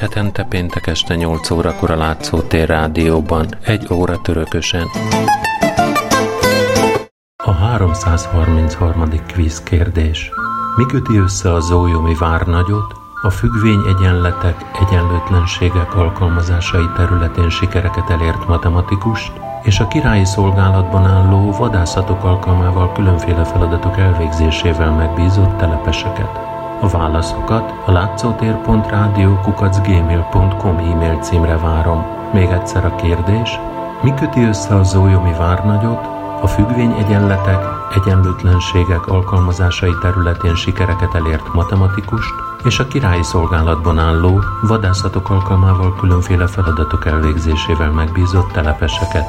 hetente péntek este 8 órakor a Látszótér Rádióban, egy óra törökösen. A 333. kvíz kérdés. Mi köti össze a zójomi várnagyot, a függvény egyenletek, egyenlőtlenségek alkalmazásai területén sikereket elért matematikust, és a királyi szolgálatban álló vadászatok alkalmával különféle feladatok elvégzésével megbízott telepeseket. A válaszokat a látszótér.rádiókukacgmail.com e-mail címre várom. Még egyszer a kérdés, mi köti össze a zójomi várnagyot, a függvény egyenletek, egyenlőtlenségek alkalmazásai területén sikereket elért matematikust, és a királyi szolgálatban álló, vadászatok alkalmával különféle feladatok elvégzésével megbízott telepeseket.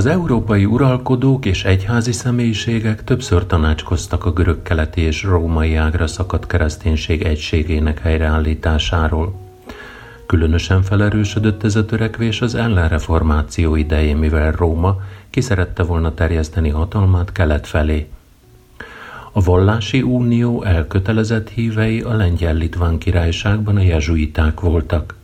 Az európai uralkodók és egyházi személyiségek többször tanácskoztak a görög-keleti és római ágra szakadt kereszténység egységének helyreállításáról. Különösen felerősödött ez a törekvés az ellenreformáció idején, mivel Róma ki szerette volna terjeszteni hatalmát kelet felé. A vallási unió elkötelezett hívei a lengyel-litván királyságban a jezsuiták voltak.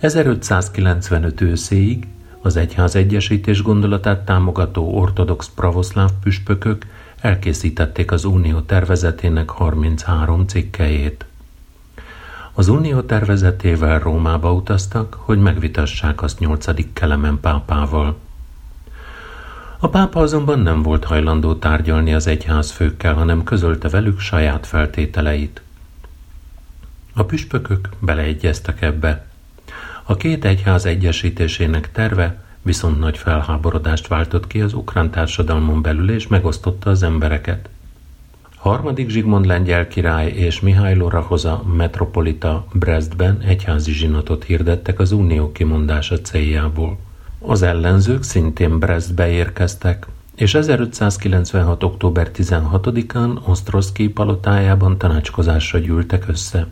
1595 őszéig az egyház egyesítés gondolatát támogató ortodox pravoszláv püspökök elkészítették az unió tervezetének 33 cikkejét. Az unió tervezetével Rómába utaztak, hogy megvitassák azt 8. Kelemen pápával. A pápa azonban nem volt hajlandó tárgyalni az egyház főkkel, hanem közölte velük saját feltételeit. A püspökök beleegyeztek ebbe. A két egyház egyesítésének terve viszont nagy felháborodást váltott ki az ukrán társadalmon belül, és megosztotta az embereket. Harmadik Zsigmond lengyel király és Mihály Lorahoza metropolita Brestben egyházi zsinatot hirdettek az unió kimondása céljából. Az ellenzők szintén Brestbe érkeztek, és 1596. október 16-án Osztroszki palotájában tanácskozásra gyűltek össze.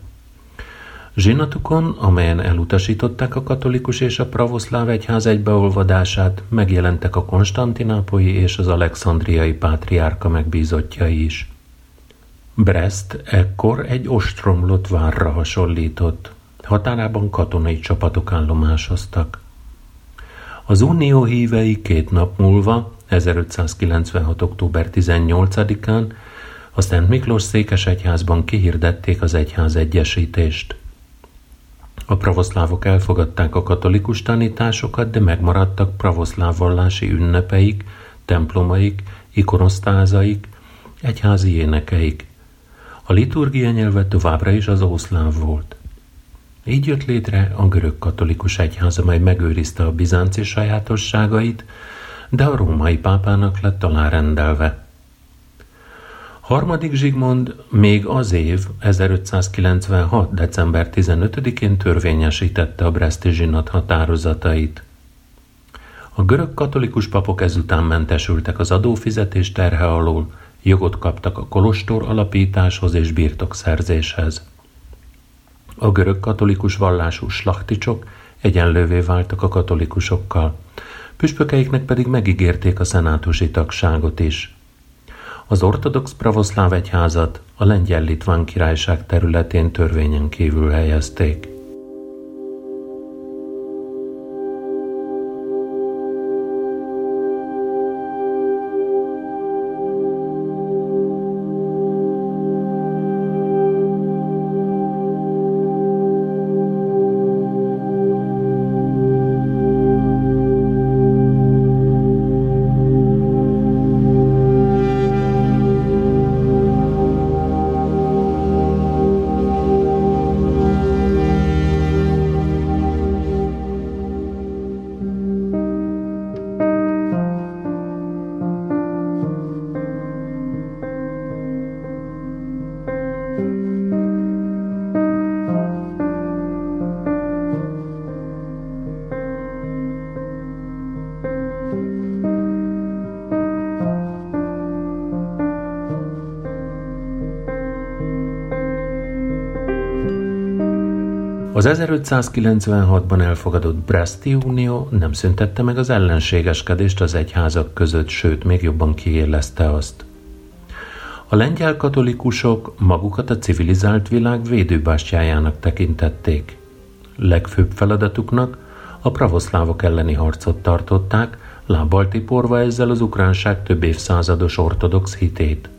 Zsinatukon, amelyen elutasították a katolikus és a pravoszláv egyház egybeolvadását, megjelentek a konstantinápolyi és az alexandriai pátriárka megbízottjai is. Brest ekkor egy ostromlott várra hasonlított. Határában katonai csapatok állomásoztak. Az unió hívei két nap múlva, 1596. október 18-án a Szent Miklós székesegyházban kihirdették az egyház egyesítést. A pravoszlávok elfogadták a katolikus tanításokat, de megmaradtak pravoszláv vallási ünnepeik, templomaik, ikonosztázaik, egyházi énekeik. A liturgia nyelve továbbra is az ószláv volt. Így jött létre a görög katolikus egyház, amely megőrizte a bizánci sajátosságait, de a római pápának lett alárendelve. Harmadik Zsigmond még az év 1596. december 15-én törvényesítette a Breszti zsinat határozatait. A görög katolikus papok ezután mentesültek az adófizetés terhe alól, jogot kaptak a kolostor alapításhoz és birtokszerzéshez. A görög katolikus vallású slachticsok egyenlővé váltak a katolikusokkal, püspökeiknek pedig megígérték a szenátusi tagságot is. Az ortodox pravoszláv egyházat a lengyel-litván királyság területén törvényen kívül helyezték. Az 1596-ban elfogadott Breszti Unió nem szüntette meg az ellenségeskedést az egyházak között, sőt, még jobban kiélezte azt. A lengyel katolikusok magukat a civilizált világ védőbástyájának tekintették. Legfőbb feladatuknak a pravoszlávok elleni harcot tartották, lábbal tiporva ezzel az ukránság több évszázados ortodox hitét.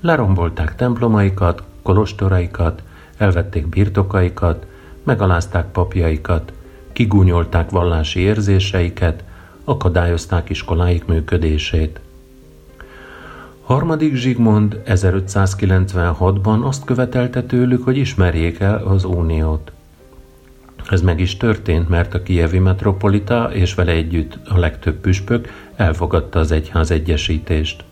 Lerombolták templomaikat, kolostoraikat, elvették birtokaikat, megalázták papjaikat, kigúnyolták vallási érzéseiket, akadályozták iskoláik működését. Harmadik Zsigmond 1596-ban azt követelte tőlük, hogy ismerjék el az uniót. Ez meg is történt, mert a kievi metropolita és vele együtt a legtöbb püspök elfogadta az egyház egyesítést.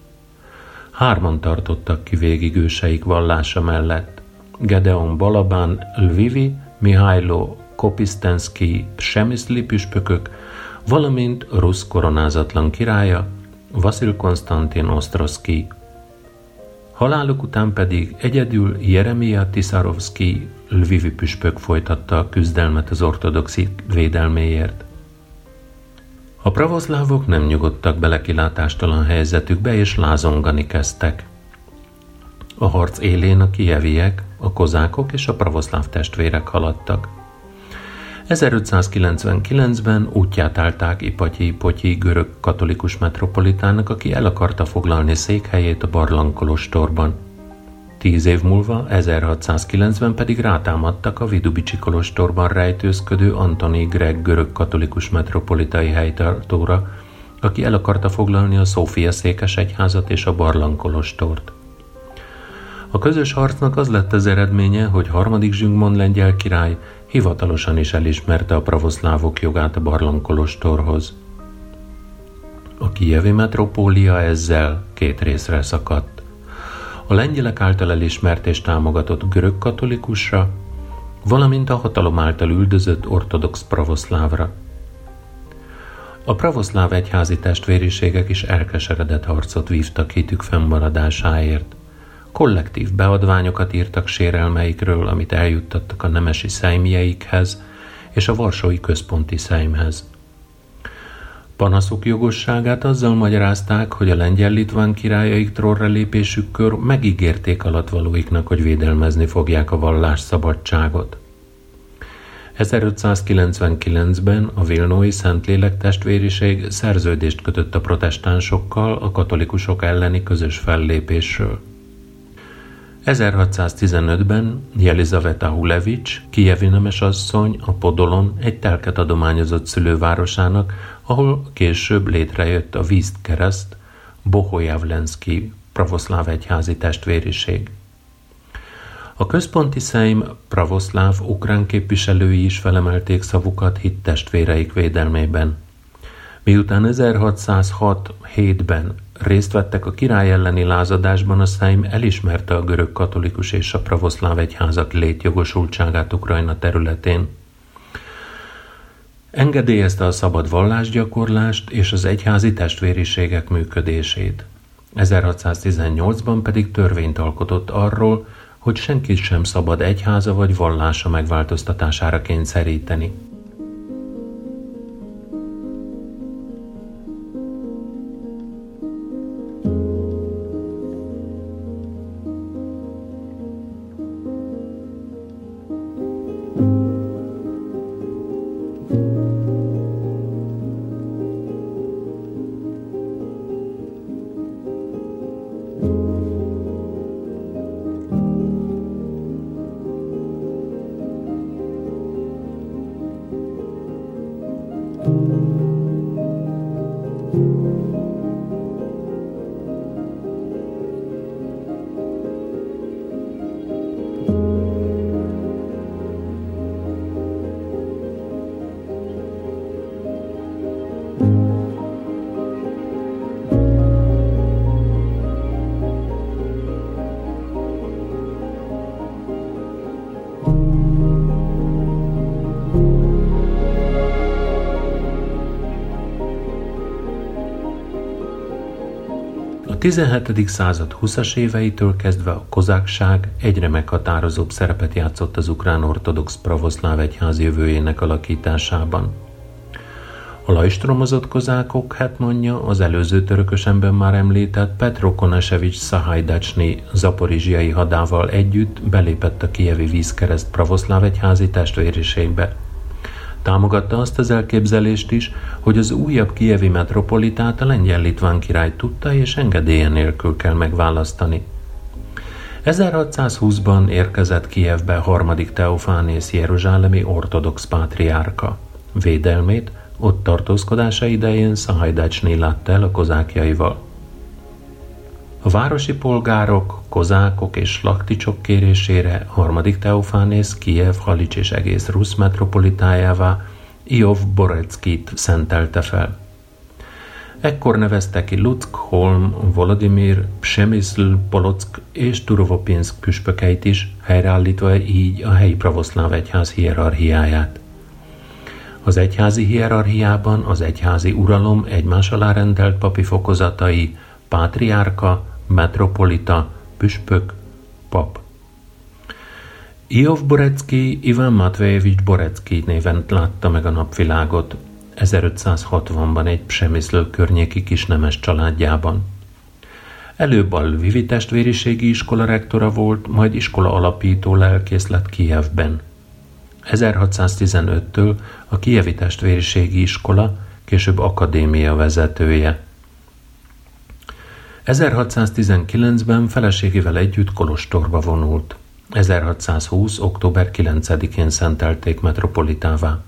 Hárman tartottak ki végig őseik vallása mellett. Gedeon Balabán Lvivi Mihailo Kopisztenszki Semiszli püspökök, valamint rusz koronázatlan királya, Vasil Konstantin Ostroszki. Haláluk után pedig egyedül Jeremia Tisarovszki Lvivi püspök folytatta a küzdelmet az ortodoxi védelméért. A pravoszlávok nem nyugodtak bele kilátástalan helyzetükbe, és lázongani kezdtek. A harc élén a kieviek, a kozákok és a pravoszláv testvérek haladtak. 1599-ben útját állták Ipatyi Potyi görög katolikus metropolitának, aki el akarta foglalni székhelyét a barlangkolostorban. Tíz év múlva, 1690-ben pedig rátámadtak a Vidubicsi kolostorban rejtőzködő Antoni Greg görög katolikus metropolitai helytartóra, aki el akarta foglalni a Szófia székes egyházat és a barlangkolostort. A közös harcnak az lett az eredménye, hogy harmadik Zsüngmond lengyel király hivatalosan is elismerte a pravoszlávok jogát a barlangkolostorhoz. A kijevi metropólia ezzel két részre szakadt. A lengyelek által elismert és támogatott görög katolikusra, valamint a hatalom által üldözött ortodox pravoszlávra. A pravoszláv egyházi testvériségek is elkeseredett harcot vívtak hitük fennmaradásáért kollektív beadványokat írtak sérelmeikről, amit eljuttattak a nemesi szejmjeikhez és a Varsói Központi Szejmhez. Panaszuk jogosságát azzal magyarázták, hogy a lengyel-litván királyaik trónra lépésükkor megígérték alatvalóiknak, hogy védelmezni fogják a vallás szabadságot. 1599-ben a Vilnói Szentlélek testvériség szerződést kötött a protestánsokkal a katolikusok elleni közös fellépésről. 1615-ben Jelizaveta Hulevics, kijevi nemes asszony a Podolon egy telket adományozott szülővárosának, ahol később létrejött a Vízt kereszt, Bohojavlenszki pravoszláv egyházi testvériség. A központi szeim pravoszláv ukrán képviselői is felemelték szavukat hit testvéreik védelmében. Miután 1606-7-ben részt vettek a király elleni lázadásban, a Szájm elismerte a görög katolikus és a pravoszláv egyházak létjogosultságát Ukrajna területén. Engedélyezte a szabad vallásgyakorlást és az egyházi testvériségek működését. 1618-ban pedig törvényt alkotott arról, hogy senkit sem szabad egyháza vagy vallása megváltoztatására kényszeríteni. 17. század 20-as éveitől kezdve a kozákság egyre meghatározóbb szerepet játszott az ukrán ortodox pravoszláv egyház jövőjének alakításában. A lajstromozott kozákok hetmanja az előző törökösemben már említett Petro Konasevics Szahajdacsni zaporizsiai hadával együtt belépett a kievi vízkereszt pravoszláv egyházi testvériségbe. Támogatta azt az elképzelést is, hogy az újabb kievi metropolitát a lengyel-litván király tudta és engedélye nélkül kell megválasztani. 1620-ban érkezett Kievbe harmadik Teofánész Jeruzsálemi ortodox pátriárka. Védelmét ott tartózkodása idején Szahajdácsné látta el a kozákjaival. A városi polgárok, kozákok és lakticsok kérésére harmadik Teofánész Kiev, Halics és egész Rusz metropolitájává Iov Boreckit szentelte fel. Ekkor nevezte ki Luck, Holm, Volodymyr, Psemiszl, Polock és Turovopinsk püspökeit is, helyreállítva így a helyi pravoszláv egyház hierarchiáját. Az egyházi hierarchiában az egyházi uralom egymás alá rendelt papi fokozatai pátriárka, metropolita, püspök, pap. Iov Borecki Ivan Matvejevics Borecki néven látta meg a napvilágot 1560-ban egy Psemiszlő környéki kisnemes családjában. Előbb a Lvivi testvériségi iskola rektora volt, majd iskola alapító lelkész lett Kijevben – 1615-től a Kijevi Testvériségi Iskola, később akadémia vezetője. 1619-ben feleségével együtt Kolostorba vonult. 1620. október 9-én szentelték metropolitává.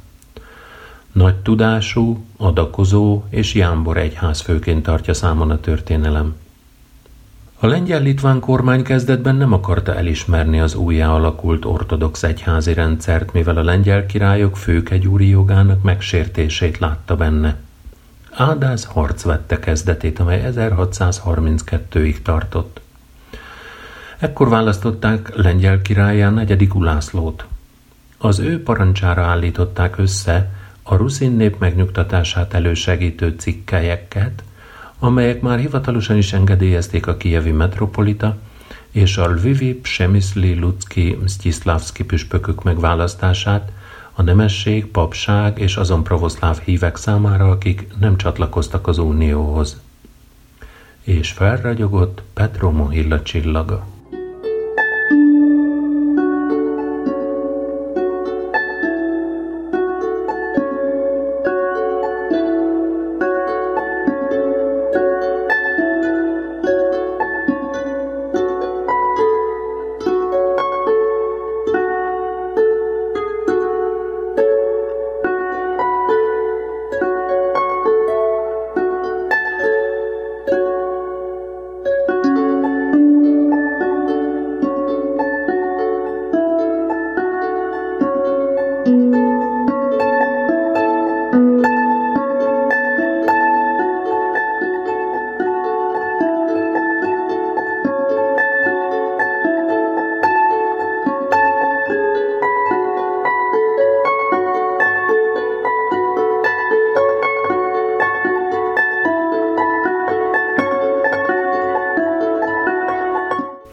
Nagy tudású, adakozó és jámbor egyház főként tartja számon a történelem. A lengyel-litván kormány kezdetben nem akarta elismerni az újjá alakult ortodox egyházi rendszert, mivel a lengyel királyok főkegyúri jogának megsértését látta benne. Ádáz harc vette kezdetét, amely 1632-ig tartott. Ekkor választották lengyel királyá negyedik Ulászlót. Az ő parancsára állították össze a ruszin nép megnyugtatását elősegítő cikkelyeket, amelyek már hivatalosan is engedélyezték a kijevi metropolita és a Lvivi, Psemiszli, Lucki, Msztiszlavszki püspökök megválasztását, a nemesség, papság és azon pravoszláv hívek számára, akik nem csatlakoztak az unióhoz. És felragyogott Petro Mohilla csillaga.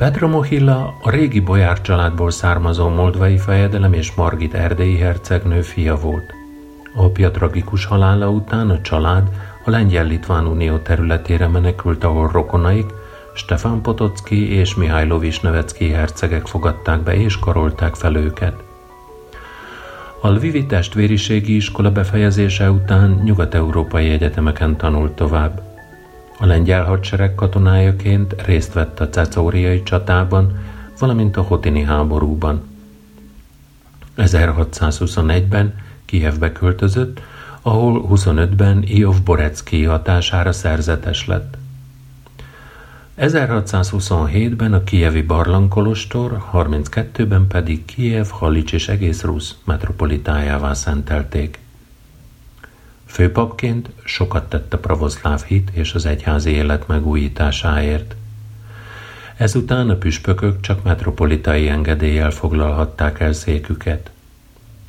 Petra Mohilla a régi Bolyár családból származó moldvai fejedelem és Margit erdélyi hercegnő fia volt. Apja tragikus halála után a család a Lengyel-Litván Unió területére menekült, ahol rokonaik, Stefan Potocki és Mihály Nevecki hercegek fogadták be és karolták fel őket. A Lvivi testvériségi iskola befejezése után nyugat-európai egyetemeken tanult tovább. A lengyel hadsereg katonájaként részt vett a cecóriai csatában, valamint a hotini háborúban. 1621-ben Kijevbe költözött, ahol 25-ben Iov Borecki hatására szerzetes lett. 1627-ben a Kijevi barlangkolostor, 32-ben pedig Kijev, Halics és egész Rusz metropolitájává szentelték. Főpapként sokat tett a pravoszláv hit és az egyházi élet megújításáért. Ezután a püspökök csak metropolitai engedéllyel foglalhatták el széküket.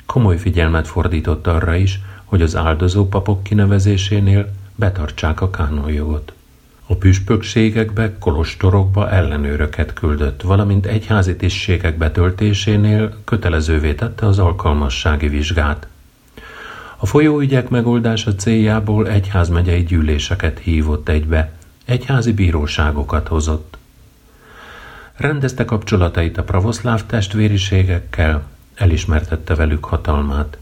Komoly figyelmet fordított arra is, hogy az áldozó papok kinevezésénél betartsák a kánonjogot. A püspökségekbe, kolostorokba ellenőröket küldött, valamint egyházi tisztségek betöltésénél kötelezővé tette az alkalmassági vizsgát. A folyóügyek megoldása céljából egyházmegyei gyűléseket hívott egybe, egyházi bíróságokat hozott. Rendezte kapcsolatait a pravoszláv testvériségekkel, elismertette velük hatalmát.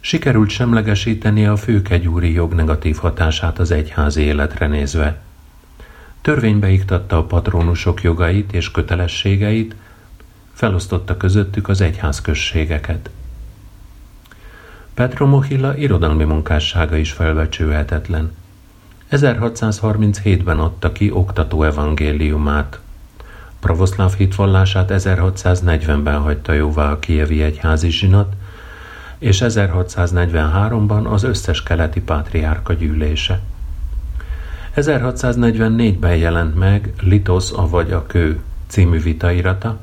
Sikerült semlegesíteni a főkegyúri jog negatív hatását az egyházi életre nézve. Törvénybe iktatta a patrónusok jogait és kötelességeit, felosztotta közöttük az egyházközségeket. Petro Mohilla irodalmi munkássága is felbecsülhetetlen. 1637-ben adta ki oktató evangéliumát. Pravoszláv hitvallását 1640-ben hagyta jóvá a kievi egyházi zsinat, és 1643-ban az összes keleti pátriárka gyűlése. 1644-ben jelent meg Litos, avagy a kő című vitairata,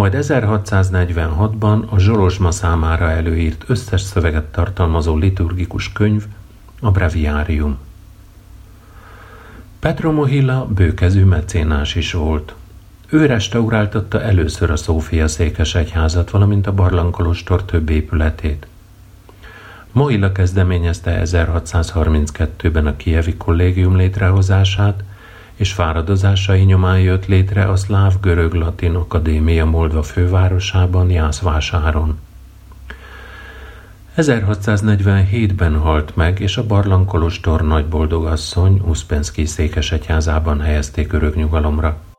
majd 1646-ban a Zsolozsma számára előírt összes szöveget tartalmazó liturgikus könyv, a Breviárium. Petro Mohilla bőkezű mecénás is volt. Ő restauráltatta először a Szófia egyházat, valamint a Barlangkolostor több épületét. Mohilla kezdeményezte 1632-ben a Kievi kollégium létrehozását, és fáradozásai nyomán jött létre a Szláv Görög Latin Akadémia Moldva fővárosában, Jászvásáron. 1647-ben halt meg, és a Barlangkolostor nagyboldogasszony Uszpenszki székesegyházában helyezték örök nyugalomra.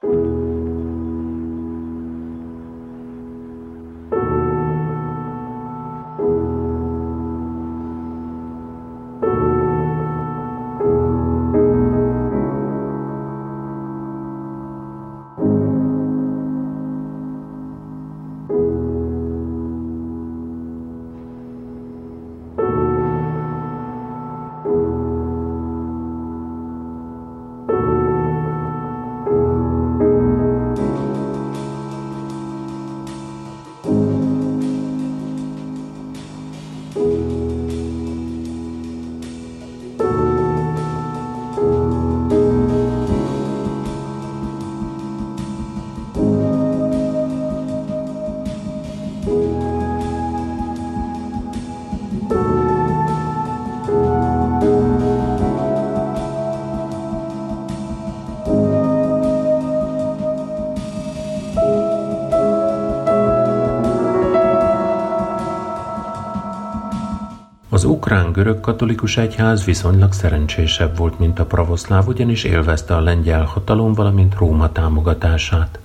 Ukrán-görög katolikus egyház viszonylag szerencsésebb volt, mint a pravoszláv, ugyanis élvezte a lengyel hatalom, valamint Róma támogatását.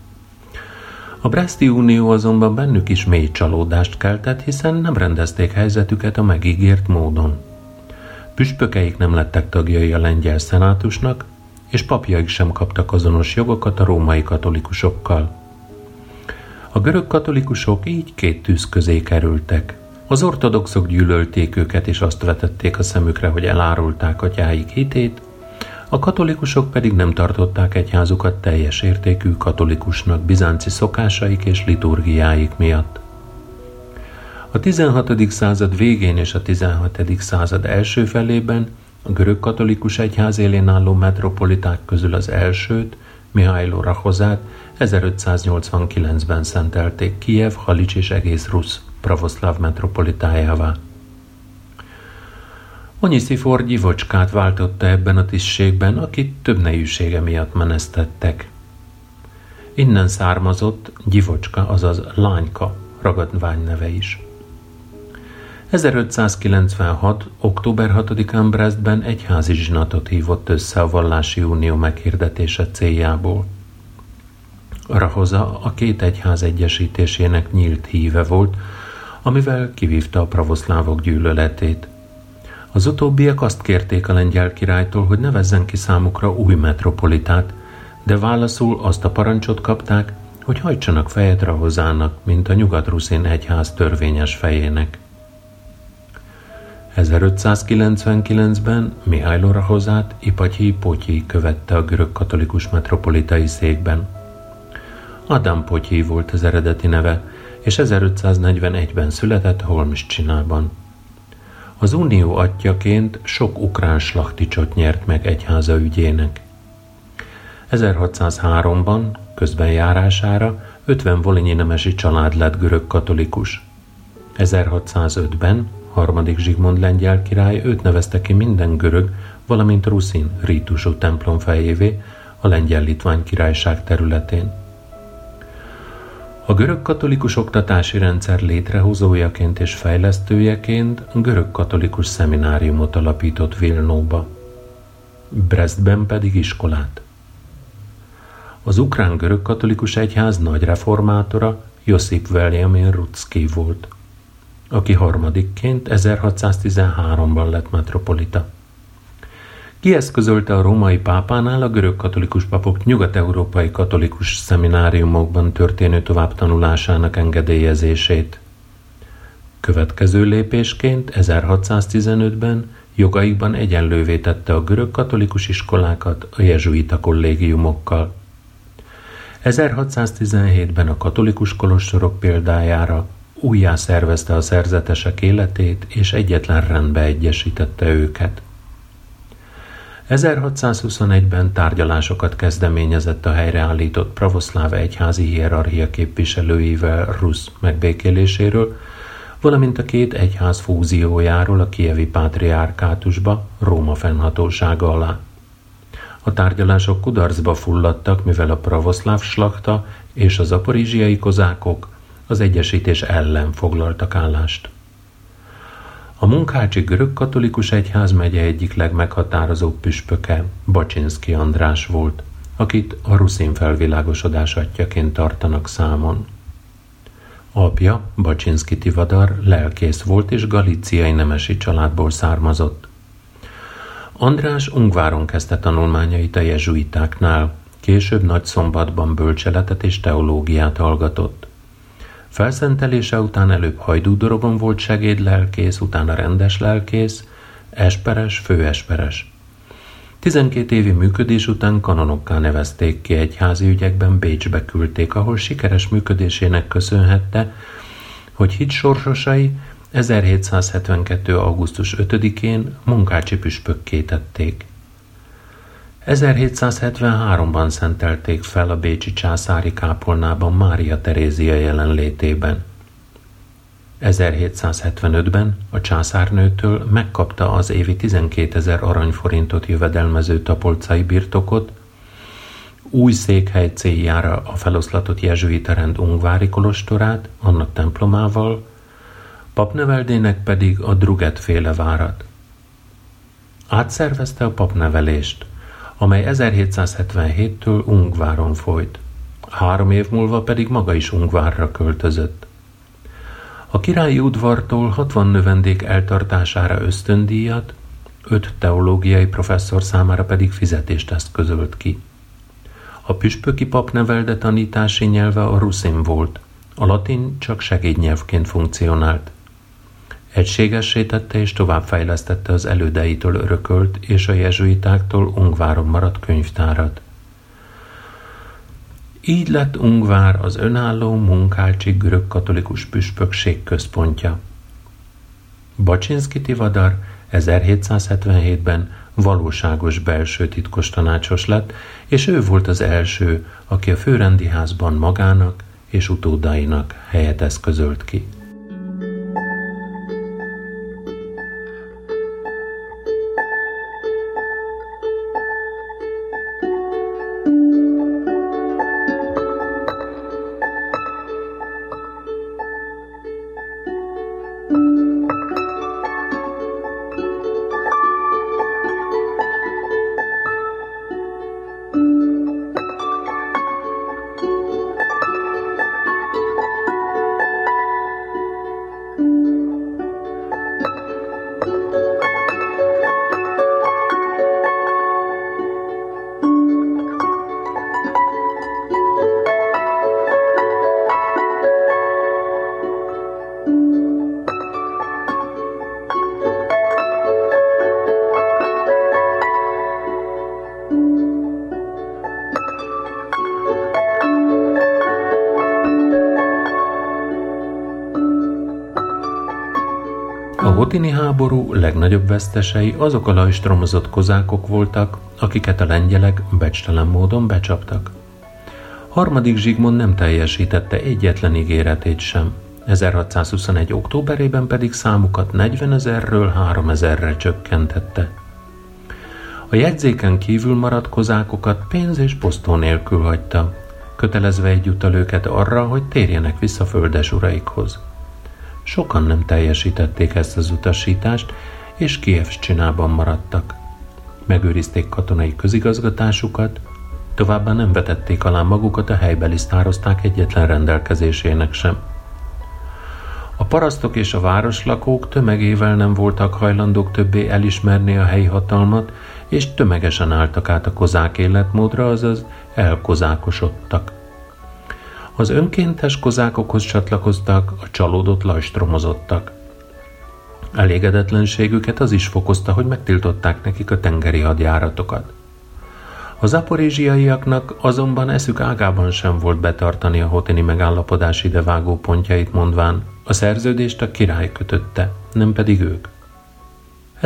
A Breszti Unió azonban bennük is mély csalódást keltett, hiszen nem rendezték helyzetüket a megígért módon. Püspökeik nem lettek tagjai a lengyel szenátusnak, és papjaik sem kaptak azonos jogokat a római katolikusokkal. A görög katolikusok így két tűz közé kerültek – az ortodoxok gyűlölték őket, és azt vetették a szemükre, hogy elárulták atyáik hitét, a katolikusok pedig nem tartották egyházukat teljes értékű katolikusnak bizánci szokásaik és liturgiáik miatt. A 16. század végén és a 16. század első felében a görög katolikus egyház élén álló metropoliták közül az elsőt, Mihály Rahozát 1589-ben szentelték Kijev, Halics és egész Rusz pravoszláv metropolitájává. Onyisztifor Gyivocskát váltotta ebben a tisztségben, akit több nejűsége miatt menesztettek. Innen származott Gyivocska, azaz lányka ragadvány neve is. 1596. október 6-án Brestben egyházi zsinatot hívott össze a Vallási Unió meghirdetése céljából. Rahoza a két egyház egyesítésének nyílt híve volt, amivel kivívta a pravoszlávok gyűlöletét. Az utóbbiak azt kérték a lengyel királytól, hogy nevezzen ki számukra új metropolitát, de válaszul azt a parancsot kapták, hogy hajtsanak fejet Rahozának, mint a nyugat-ruszin egyház törvényes fejének. 1599-ben Mihály Rahozát Ipatyi Potyi követte a görög katolikus metropolitai székben. Adam Potyi volt az eredeti neve, és 1541-ben született Holmschinában. Az unió atyaként sok ukrán slachticsot nyert meg egyháza ügyének. 1603-ban közben járására 50 volinyi nemesi család lett görög katolikus. 1605-ben harmadik Zsigmond lengyel király őt nevezte ki minden görög, valamint ruszin rítusú templom fejévé a lengyel-litvány királyság területén. A görög katolikus oktatási rendszer létrehozójaként és fejlesztőjeként görög katolikus szemináriumot alapított Vilnóba, Brestben pedig iskolát. Az ukrán görög katolikus egyház nagy reformátora Josip Veljamin Rucki volt, aki harmadikként 1613-ban lett metropolita. Kieszközölte a római pápánál a görög katolikus papok nyugat-európai katolikus szemináriumokban történő továbbtanulásának engedélyezését. Következő lépésként 1615-ben jogaikban egyenlővé tette a görög katolikus iskolákat a jezsuita kollégiumokkal. 1617-ben a katolikus kolostorok példájára újjá szervezte a szerzetesek életét, és egyetlen rendbe egyesítette őket. 1621-ben tárgyalásokat kezdeményezett a helyreállított pravoszláv egyházi hierarchia képviselőivel Rusz megbékéléséről, valamint a két egyház fúziójáról a kievi pátriárkátusba, Róma fennhatósága alá. A tárgyalások kudarcba fulladtak, mivel a pravoszláv slakta és az aporizsiai kozákok az egyesítés ellen foglaltak állást. A munkácsi görög-katolikus egyház megye egyik legmeghatározóbb püspöke Bacsinszki András volt, akit a ruszin felvilágosodás atyaként tartanak számon. Apja, Bacsinszki Tivadar, lelkész volt és galíciai nemesi családból származott. András Ungváron kezdte tanulmányait a jezsuitáknál, később nagy szombatban bölcseletet és teológiát hallgatott. Felszentelése után előbb hajdúdorogon volt segédlelkész, utána rendes lelkész, esperes, főesperes. 12 évi működés után kanonokká nevezték ki egyházi ügyekben Bécsbe küldték, ahol sikeres működésének köszönhette, hogy hit sorsosai 1772. augusztus 5-én munkácsi püspökké tették. 1773-ban szentelték fel a bécsi császári kápolnában Mária Terézia jelenlétében. 1775-ben a császárnőtől megkapta az évi 12 ezer aranyforintot jövedelmező tapolcai birtokot, új székhely céljára a feloszlatott jezsuita rend Ungvári kolostorát, annak templomával, papneveldének pedig a Druget féle várat. Átszervezte a papnevelést – amely 1777-től Ungváron folyt. Három év múlva pedig maga is Ungvárra költözött. A királyi udvartól 60 növendék eltartására ösztöndíjat, öt teológiai professzor számára pedig fizetést eszközölt ki. A püspöki pap nevelde tanítási nyelve a ruszin volt, a latin csak segédnyelvként funkcionált. Egységessé tette és továbbfejlesztette az elődeitől örökölt és a jezsuitáktól Ungváron maradt könyvtárat. Így lett Ungvár az önálló munkácsi görög katolikus püspökség központja. Bacsinszki Tivadar 1777-ben valóságos belső titkos tanácsos lett, és ő volt az első, aki a főrendi házban magának és utódainak helyet eszközölt ki. Hotini háború legnagyobb vesztesei azok a lajstromozott kozákok voltak, akiket a lengyelek becstelen módon becsaptak. Harmadik Zsigmond nem teljesítette egyetlen ígéretét sem, 1621. októberében pedig számukat 40 ezerről 3 ezerre csökkentette. A jegyzéken kívül maradt kozákokat pénz és posztó nélkül hagyta, kötelezve egyúttal őket arra, hogy térjenek vissza földes uraikhoz. Sokan nem teljesítették ezt az utasítást, és Kievcsinában maradtak. Megőrizték katonai közigazgatásukat, továbbá nem vetették alá magukat a helybeli sztározták egyetlen rendelkezésének sem. A parasztok és a városlakók tömegével nem voltak hajlandók többé elismerni a helyi hatalmat, és tömegesen álltak át a kozák életmódra, azaz elkozákosodtak. Az önkéntes kozákokhoz csatlakoztak, a csalódott lajstromozottak. Elégedetlenségüket az is fokozta, hogy megtiltották nekik a tengeri hadjáratokat. Az aporézsiaiaknak azonban eszük ágában sem volt betartani a hoteni megállapodás idevágó pontjait mondván, a szerződést a király kötötte, nem pedig ők.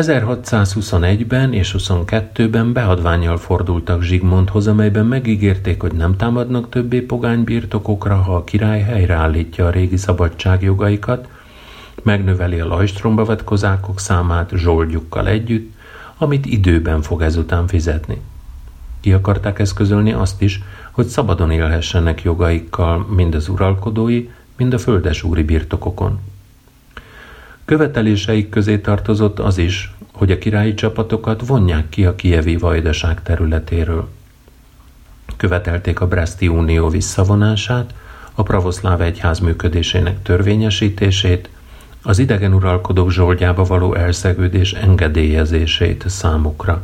1621-ben és 22-ben beadványjal fordultak Zsigmondhoz, amelyben megígérték, hogy nem támadnak többé pogány birtokokra, ha a király helyreállítja a régi szabadságjogaikat, megnöveli a lajstromba vett számát zsoldjukkal együtt, amit időben fog ezután fizetni. Ki akarták eszközölni azt is, hogy szabadon élhessenek jogaikkal mind az uralkodói, mind a földesúri birtokokon. Követeléseik közé tartozott az is, hogy a királyi csapatokat vonják ki a kievi vajdaság területéről. Követelték a Breszti Unió visszavonását, a pravoszláv egyház működésének törvényesítését, az idegen uralkodók zsoldjába való elszegődés engedélyezését számukra.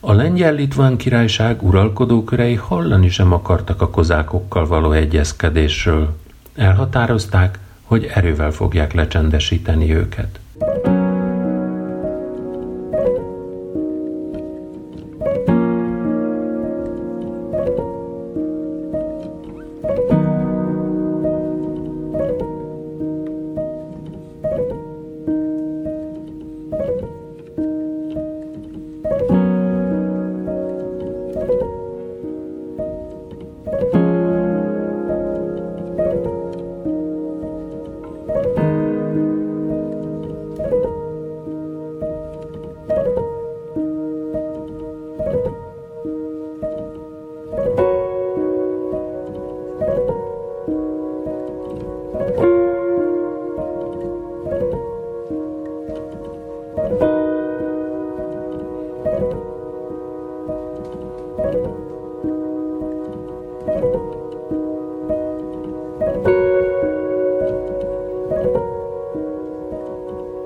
A lengyel-litván királyság uralkodókörei hallani sem akartak a kozákokkal való egyezkedésről. Elhatározták, hogy erővel fogják lecsendesíteni őket.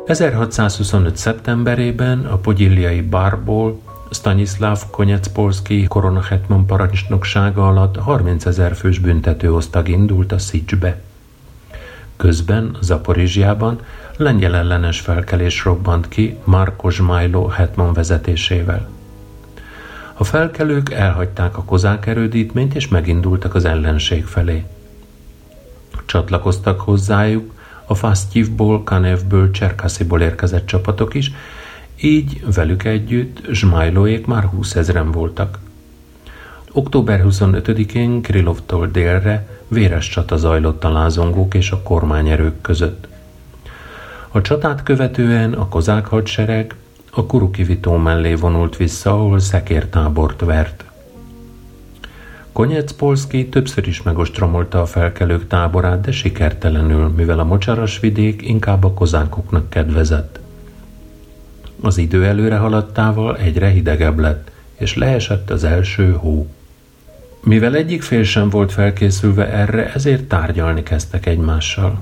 1625. szeptemberében a pogyilliai bárból Stanislav Konyeckpolszki koronahetman parancsnoksága alatt 30 ezer fős büntetőosztag indult a Szicsbe. Közben Zaporizsiában lengyel ellenes felkelés robbant ki Marko Zsmajló hetman vezetésével. A felkelők elhagyták a kozák erődítményt és megindultak az ellenség felé. Csatlakoztak hozzájuk a Fasztyivból, Kanevből, Cserkasziból érkezett csapatok is, így velük együtt Zsmajlóék már 20 ezeren voltak. Október 25-én Krilovtól délre véres csata zajlott a lázongók és a kormányerők között. A csatát követően a kozák hadsereg a Kurukivitó mellé vonult vissza, ahol szekértábort vert. Konyec Polszki többször is megostromolta a felkelők táborát, de sikertelenül, mivel a mocsaras vidék inkább a kozákoknak kedvezett. Az idő előre haladtával egyre hidegebb lett, és leesett az első hó. Mivel egyik fél sem volt felkészülve erre, ezért tárgyalni kezdtek egymással.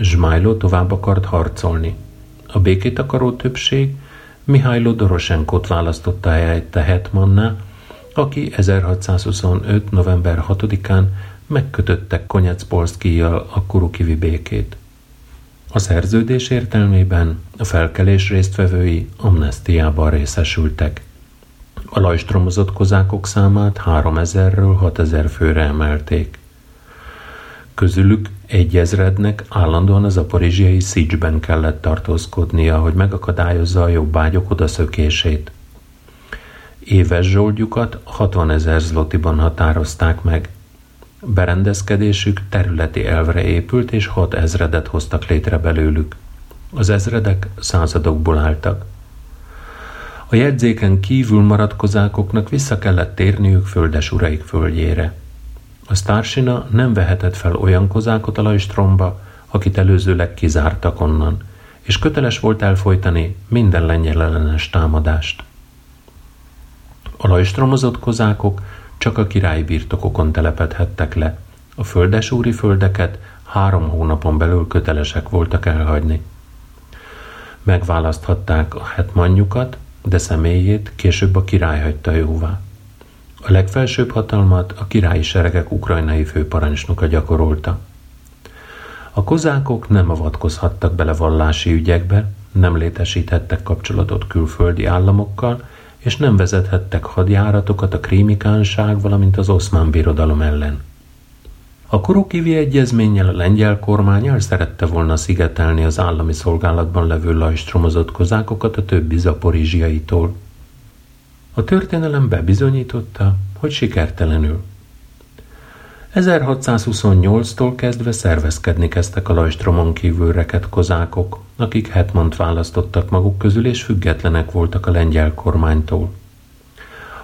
Zsmájló tovább akart harcolni. A békét akaró többség Mihály Doroshenkot választotta helyette hetmanná, aki 1625. november 6-án megkötöttek Konyec-Polszkijjal a Kurukivi békét. A szerződés értelmében a felkelés résztvevői amnestiában részesültek. A lajstromozott kozákok számát 3000-ről 6000 főre emelték. Közülük egy ezrednek állandóan az aporizsiai Szicsben kellett tartózkodnia, hogy megakadályozza a jobbágyok odaszökését. Éves zsoldjukat 60 ezer zlotiban határozták meg. Berendezkedésük területi elvre épült, és 6 ezredet hoztak létre belőlük. Az ezredek századokból álltak. A jegyzéken kívül maradt kozákoknak vissza kellett térniük földes uraik földjére. A sztársina nem vehetett fel olyan kozákot a lajstromba, akit előzőleg kizártak onnan, és köteles volt elfolytani minden lengyel ellenes támadást. A lajstromozott kozákok csak a királyi birtokokon telepedhettek le. A földesúri földeket három hónapon belül kötelesek voltak elhagyni. Megválaszthatták a hetmanjukat, de személyét később a király hagyta jóvá. A legfelsőbb hatalmat a királyi seregek ukrajnai főparancsnoka gyakorolta. A kozákok nem avatkozhattak bele vallási ügyekbe, nem létesíthettek kapcsolatot külföldi államokkal, és nem vezethettek hadjáratokat a krímikánság, valamint az oszmán birodalom ellen. A Kurukivi egyezménnyel a lengyel kormány el szerette volna szigetelni az állami szolgálatban levő lajstromozott kozákokat a többi zaporizsiaitól. A történelem bebizonyította, hogy sikertelenül. 1628-tól kezdve szervezkedni kezdtek a Lajstromon kívül reket kozákok, akik Hetmant választottak maguk közül, és függetlenek voltak a lengyel kormánytól.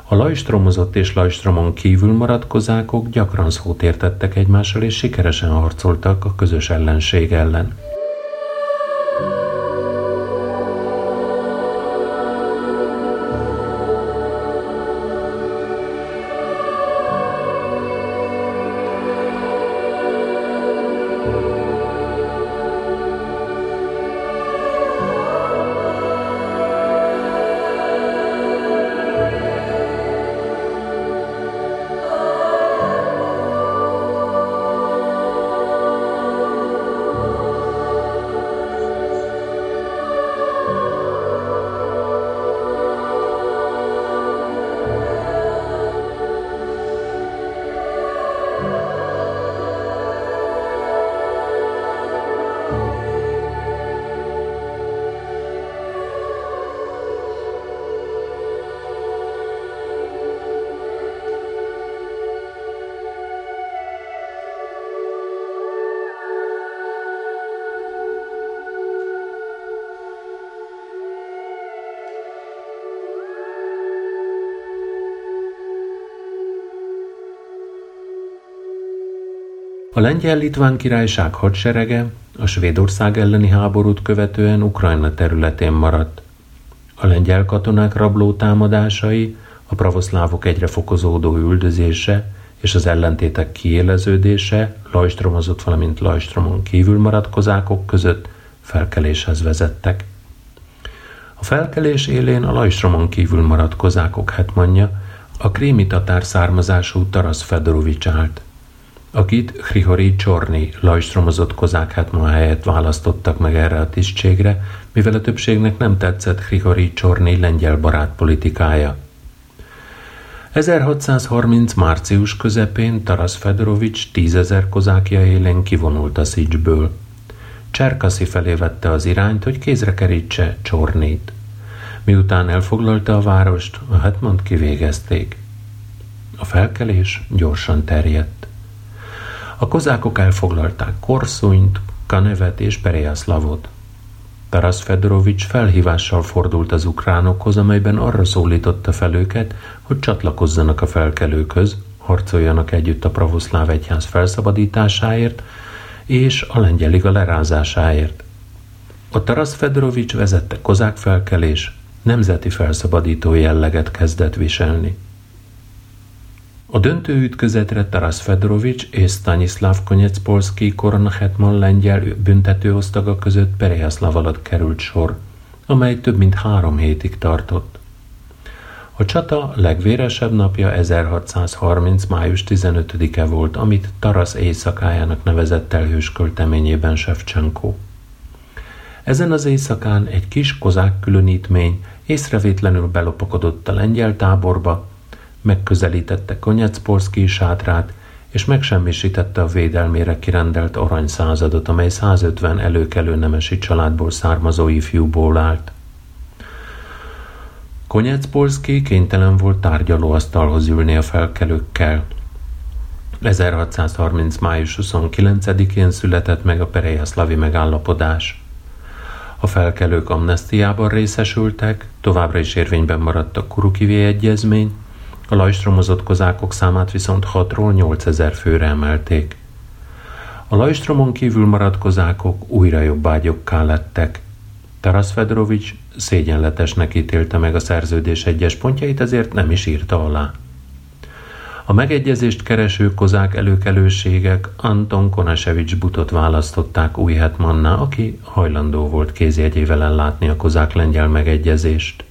A lajstromozott és lajstromon kívül maradt kozákok gyakran szót értettek egymással, és sikeresen harcoltak a közös ellenség ellen. A lengyel-litván királyság hadserege a Svédország elleni háborút követően Ukrajna területén maradt. A lengyel katonák rabló támadásai, a pravoszlávok egyre fokozódó üldözése és az ellentétek kiéleződése Lajstromozott, valamint Lajstromon kívül maradt kozákok között felkeléshez vezettek. A felkelés élén a Lajstromon kívül maradt kozákok hetmanja, a krémi tatár származású Tarasz Fedorovics állt akit Hrihori Csorni lajstromozott kozák hetma helyett választottak meg erre a tisztségre, mivel a többségnek nem tetszett Hrihori Csorni lengyel barát politikája. 1630. március közepén Taras Fedorovics tízezer kozákja élén kivonult a Szicsből. Cserkaszi felé vette az irányt, hogy kézre kerítse Csornét. Miután elfoglalta a várost, a hetmond kivégezték. A felkelés gyorsan terjedt. A kozákok elfoglalták Korszunyt, Kanevet és Perejászlavot. Taras Fedorovics felhívással fordult az ukránokhoz, amelyben arra szólította fel őket, hogy csatlakozzanak a felkelőkhöz, harcoljanak együtt a pravoszláv egyház felszabadításáért és a lengyel liga lerázásáért. A Taras Fedorovics vezette kozák felkelés nemzeti felszabadító jelleget kezdett viselni. A döntő ütközetre Taras Fedorovics és Stanislav Konyecpolski koronahetman lengyel büntetőosztaga között Perejászlav alatt került sor, amely több mint három hétig tartott. A csata legvéresebb napja 1630. május 15-e volt, amit Taras éjszakájának nevezett el hős költeményében Shevchenko. Ezen az éjszakán egy kis kozák különítmény észrevétlenül belopakodott a lengyel táborba, megközelítette Konyecpolszki sátrát, és megsemmisítette a védelmére kirendelt aranyszázadot, amely 150 előkelő nemesi családból származó ifjúból állt. Konyecpolszki kénytelen volt tárgyalóasztalhoz ülni a felkelőkkel. 1630. május 29-én született meg a Perejaszlavi megállapodás. A felkelők amnestiában részesültek, továbbra is érvényben maradt a Kurukivi egyezmény, a lajstromozott kozákok számát viszont 6-ról 8000 főre emelték. A lajstromon kívül maradt kozákok újra jobbágyokká lettek. Taras Fedorovics szégyenletesnek ítélte meg a szerződés egyes pontjait, ezért nem is írta alá. A megegyezést kereső kozák előkelőségek Anton Konasevics butot választották új hetmanná, aki hajlandó volt kézjegyével ellátni a kozák lengyel megegyezést.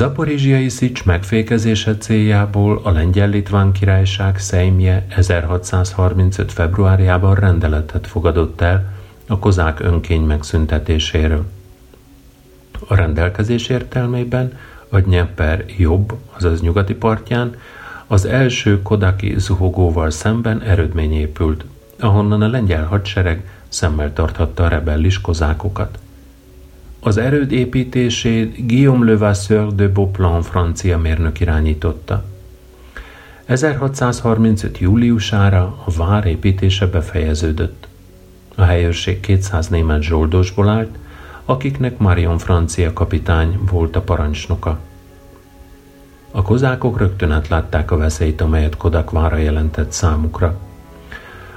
Zaporizsiai szics megfékezése céljából a Lengyel-Litván királyság Szejmje 1635. februárjában rendeletet fogadott el a kozák önkény megszüntetéséről. A rendelkezés értelmében a Dnyeper jobb, azaz nyugati partján az első Kodaki zuhogóval szemben erődmény épült, ahonnan a lengyel hadsereg szemmel tarthatta a rebellis kozákokat. Az erőd építését Guillaume Levasseur de Beauplan francia mérnök irányította. 1635. júliusára a vár építése befejeződött. A helyőrség 200 német zsoldosból állt, akiknek Marion francia kapitány volt a parancsnoka. A kozákok rögtön átlátták a veszélyt, amelyet Kodak vára jelentett számukra.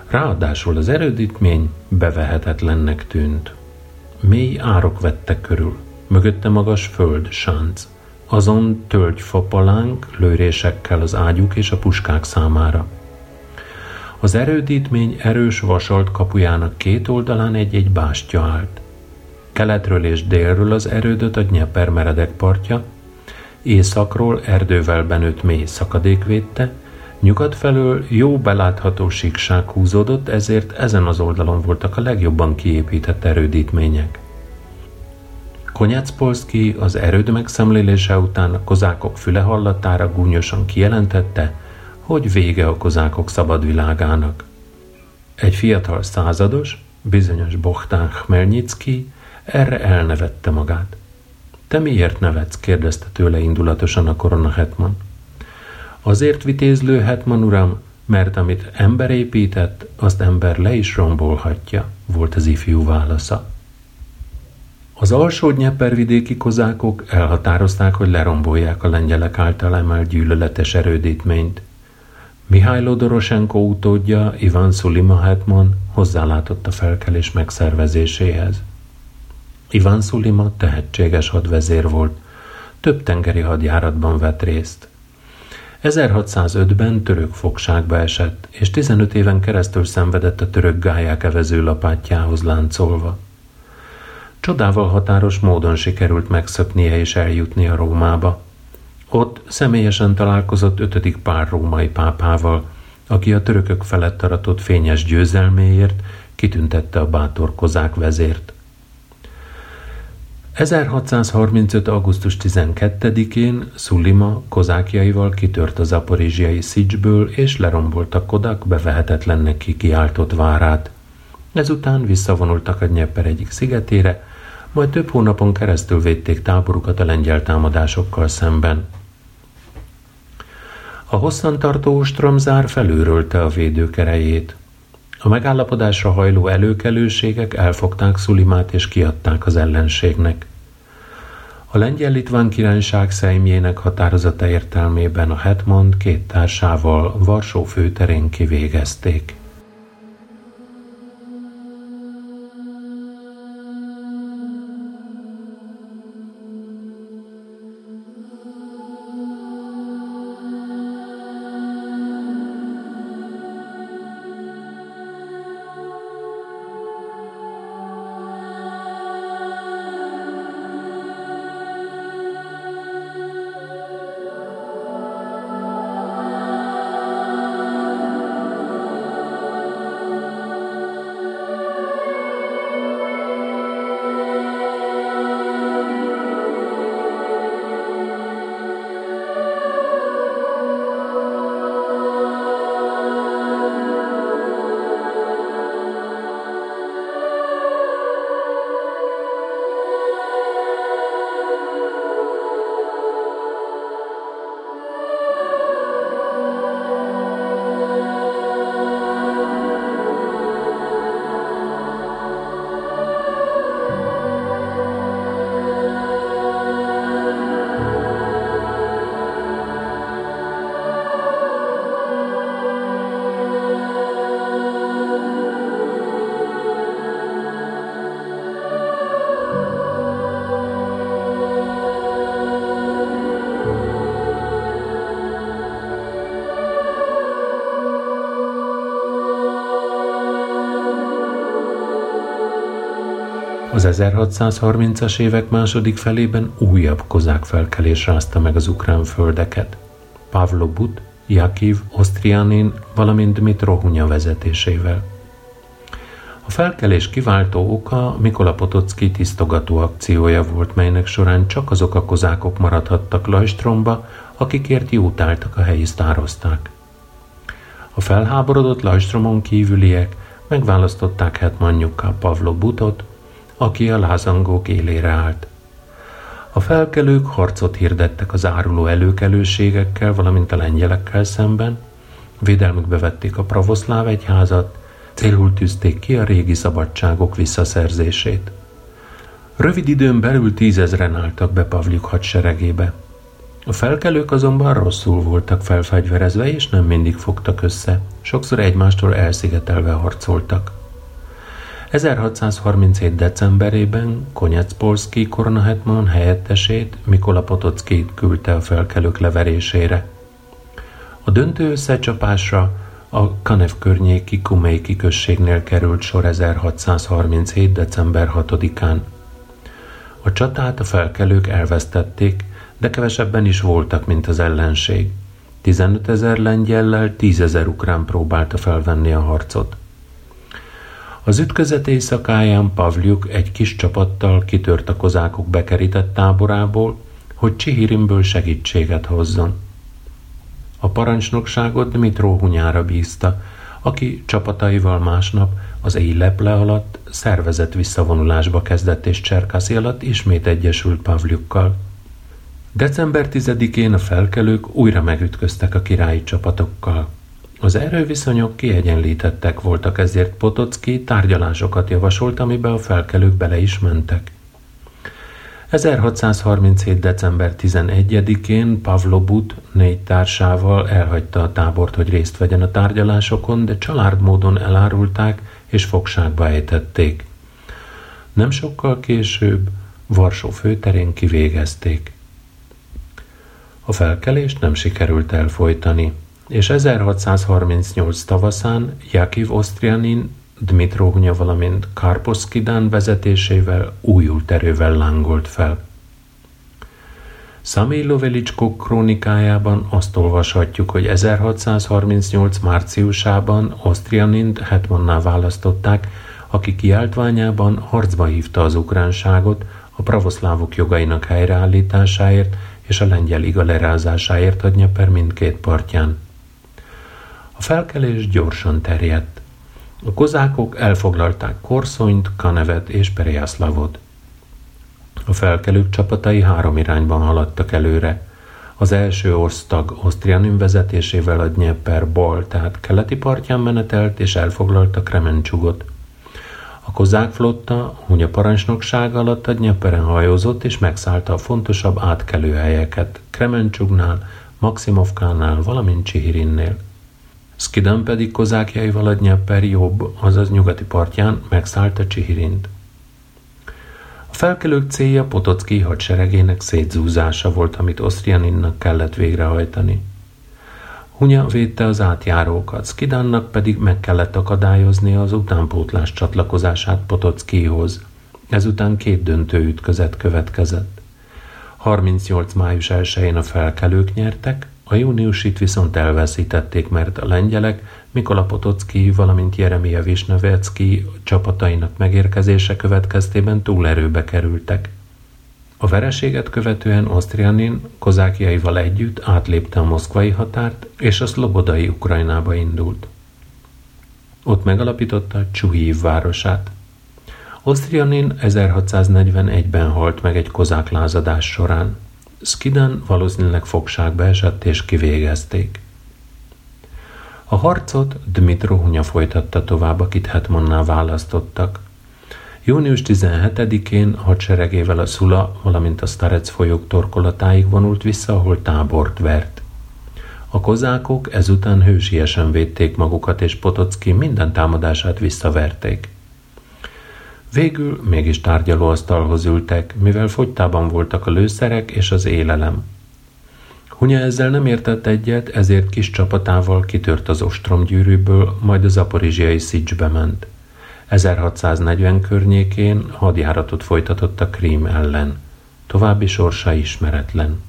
Ráadásul az erődítmény bevehetetlennek tűnt. Mély árok vettek körül, mögötte magas föld, sánc. Azon tölgyfapalánk lőrésekkel az ágyuk és a puskák számára. Az erődítmény erős vasalt kapujának két oldalán egy-egy bástya állt. Keletről és délről az erődöt a Dnyeper meredek partja, északról erdővel benőtt mély szakadék védte, Nyugat felől jó belátható síkság húzódott, ezért ezen az oldalon voltak a legjobban kiépített erődítmények. Konyecpolszki az erőd megszemlélése után a kozákok füle hallatára gúnyosan kijelentette, hogy vége a kozákok szabad világának. Egy fiatal százados, bizonyos Bohtán Khmelnyicki erre elnevette magát. Te miért nevetsz? kérdezte tőle indulatosan a korona hetman. Azért vitézlő hetman uram, mert amit ember épített, azt ember le is rombolhatja, volt az ifjú válasza. Az alsó vidéki kozákok elhatározták, hogy lerombolják a lengyelek által emelt gyűlöletes erődítményt. Mihály Doroshenko utódja, Ivan Sulima Hetman hozzálátott a felkelés megszervezéséhez. Ivan Sulima tehetséges hadvezér volt, több tengeri hadjáratban vett részt. 1605-ben török fogságba esett, és 15 éven keresztül szenvedett a török gályák evező lapátjához láncolva. Csodával határos módon sikerült megszöknie és eljutni a Rómába. Ott személyesen találkozott ötödik pár római pápával, aki a törökök felett aratott fényes győzelméért kitüntette a bátor kozák vezért. 1635. augusztus 12-én Szulima kozákjaival kitört az aporizsiai Szicsből, és leromboltak Kodak bevehetetlennek kikiáltott várát. Ezután visszavonultak a Nyepper egyik szigetére, majd több hónapon keresztül védték táborukat a lengyel támadásokkal szemben. A hosszantartó ostromzár felőrölte a védők erejét. A megállapodásra hajló előkelőségek elfogták Szulimát és kiadták az ellenségnek. A lengyel-litván királyság szejmjének határozata értelmében a Hetmond két társával Varsó főterén kivégezték. Az 1630-as évek második felében újabb kozák felkelés rázta meg az ukrán földeket. Pavlo But, Jakiv, Osztrianin, valamint Dmitro Hunya vezetésével. A felkelés kiváltó oka Mikola Potocki tisztogató akciója volt, melynek során csak azok a kozákok maradhattak Lajstromba, akikért jótáltak a helyi sztározták. A felháborodott Lajstromon kívüliek megválasztották hetmanjukkal Pavlo Butot, aki a lázangók élére állt. A felkelők harcot hirdettek az áruló előkelőségekkel, valamint a lengyelekkel szemben, védelmükbe vették a pravoszláv egyházat, célul tűzték ki a régi szabadságok visszaszerzését. Rövid időn belül tízezren álltak be Pavlik hadseregébe. A felkelők azonban rosszul voltak felfegyverezve, és nem mindig fogtak össze. Sokszor egymástól elszigetelve harcoltak. 1637. decemberében Konyecpolszki koronahetman helyettesét Mikola Potocki küldte a felkelők leverésére. A döntő összecsapásra a Kanev környéki Kumeiki községnél került sor 1637. december 6-án. A csatát a felkelők elvesztették, de kevesebben is voltak, mint az ellenség. 15 ezer lengyellel 10 ezer ukrán próbálta felvenni a harcot. Az ütközet éjszakáján Pavliuk egy kis csapattal kitört a kozákok bekerített táborából, hogy Csihirimből segítséget hozzon. A parancsnokságot Dmitró Hunyára bízta, aki csapataival másnap az éj leple alatt szervezett visszavonulásba kezdett, és Cserkászi alatt ismét egyesült Pavliukkal. December 10-én a felkelők újra megütköztek a királyi csapatokkal. Az erőviszonyok kiegyenlítettek voltak, ezért Potocki tárgyalásokat javasolt, amiben a felkelők bele is mentek. 1637. december 11-én Pavlo But négy társával elhagyta a tábort, hogy részt vegyen a tárgyalásokon, de családmódon elárulták és fogságba ejtették. Nem sokkal később Varsó főterén kivégezték. A felkelést nem sikerült elfolytani, és 1638 tavaszán Jakiv Osztrianin Dmitróhnya, valamint Karposzkidán vezetésével újult erővel lángolt fel. Szamilo Velicskó krónikájában azt olvashatjuk, hogy 1638. márciusában Osztrianint hetmanná választották, aki kiáltványában harcba hívta az ukránságot a pravoszlávok jogainak helyreállításáért és a lengyel iga lerázásáért a Dnyeper mindkét partján. Felkelés gyorsan terjedt. A kozákok elfoglalták Korszonyt, Kanevet és Perejászlavot. A felkelők csapatai három irányban haladtak előre. Az első osztag Osztrianum vezetésével a Dnieper bal, tehát keleti partján menetelt és elfoglalta Kremencsugot. A kozák flotta Hunya parancsnokság alatt a Dnyeperen hajózott és megszállta a fontosabb átkelőhelyeket Kremencsugnál, Maximovkánál, valamint Csihirinnél. Skidan pedig kozákjaival a Dnyeper jobb, azaz nyugati partján megszállta Csihirint. A felkelők célja Potocki hadseregének szétzúzása volt, amit Osztrianinnak kellett végrehajtani. Hunya védte az átjárókat, Skidannak pedig meg kellett akadályozni az utánpótlás csatlakozását Potockihoz. Ezután két döntő ütközet következett. 38. május 1-én a felkelők nyertek, a júniusit viszont elveszítették, mert a lengyelek Mikola Potocki, valamint Jeremia Visnevecki csapatainak megérkezése következtében túlerőbe kerültek. A vereséget követően Osztrianin kozákjaival együtt átlépte a moszkvai határt, és a szlobodai Ukrajnába indult. Ott megalapította Csuhív városát. Osztrianin 1641-ben halt meg egy kozák lázadás során. Skidan valószínűleg fogságba esett és kivégezték. A harcot Dmitro Hunya folytatta tovább, akit Hetmanná választottak. Június 17-én hadseregével a Szula, valamint a Starec folyók torkolatáig vonult vissza, ahol tábort vert. A kozákok ezután hősiesen védték magukat, és Potocki minden támadását visszaverték. Végül mégis tárgyalóasztalhoz ültek, mivel fogytában voltak a lőszerek és az élelem. Hunya ezzel nem értett egyet, ezért kis csapatával kitört az ostromgyűrűből, majd az aporizsiai Szicsbe ment. 1640 környékén hadjáratot folytatott a Krím ellen. További sorsa ismeretlen.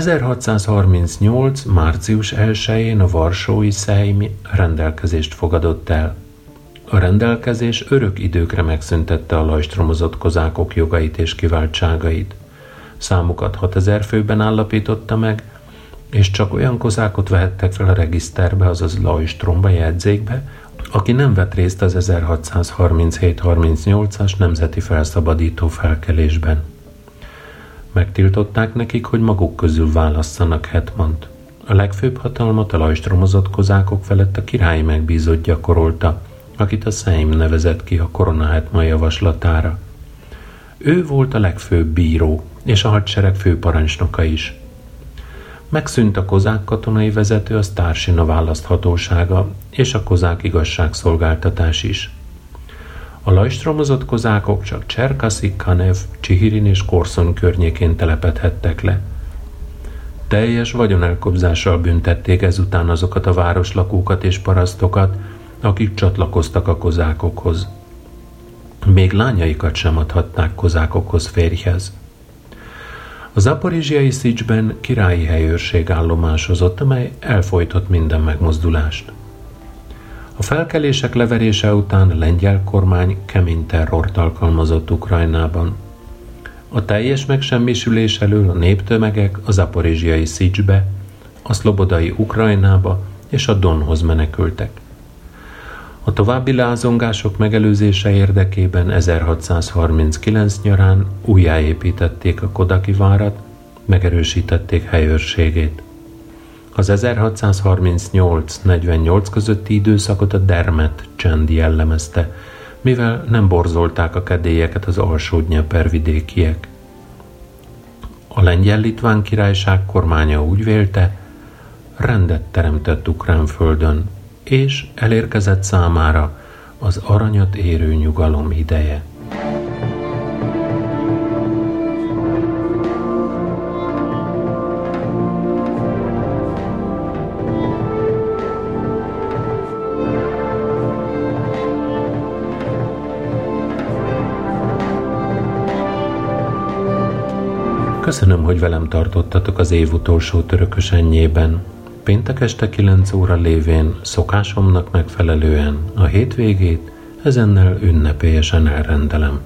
1638. március 1-én a Varsói Szejm rendelkezést fogadott el. A rendelkezés örök időkre megszüntette a lajstromozott kozákok jogait és kiváltságait. Számukat 6000 főben állapította meg, és csak olyan kozákot vehettek fel a regiszterbe, azaz Lajstromba jegyzékbe, aki nem vett részt az 1637-38-as nemzeti felszabadító felkelésben. Megtiltották nekik, hogy maguk közül válasszanak hetmant. A legfőbb hatalmat a lajstromozott kozákok felett a király megbízott gyakorolta, akit a Szeim nevezett ki a koronahetma javaslatára. Ő volt a legfőbb bíró, és a hadsereg főparancsnoka is. Megszűnt a kozák katonai vezető, a Sztársina választhatósága, és a kozák igazságszolgáltatás is. A lajstromozott kozákok csak Cserkaszi, Kanev, Csihirin és Korszon környékén telepedhettek le. Teljes vagyonelkobzással büntették ezután azokat a városlakókat és parasztokat, akik csatlakoztak a kozákokhoz. Még lányaikat sem adhatták kozákokhoz férjhez. A zaporizsiai szicsben királyi helyőrség állomásozott, amely elfolytott minden megmozdulást. A felkelések leverése után a lengyel kormány kemény terrort alkalmazott Ukrajnában. A teljes megsemmisülés elől a néptömegek a zaporizsiai szicsbe, a szlobodai Ukrajnába és a Donhoz menekültek. A további lázongások megelőzése érdekében 1639 nyarán újjáépítették a Kodaki várat, megerősítették helyőrségét. Az 1638-48 közötti időszakot a dermet csend jellemezte, mivel nem borzolták a kedélyeket az alsó vidékiek. A lengyel-litván királyság kormánya úgy vélte, rendet teremtett Ukrán földön, és elérkezett számára az aranyat érő nyugalom ideje. Köszönöm, hogy velem tartottatok az év utolsó törökös ennyében. Péntek este 9 óra lévén szokásomnak megfelelően a hétvégét ezennel ünnepélyesen elrendelem.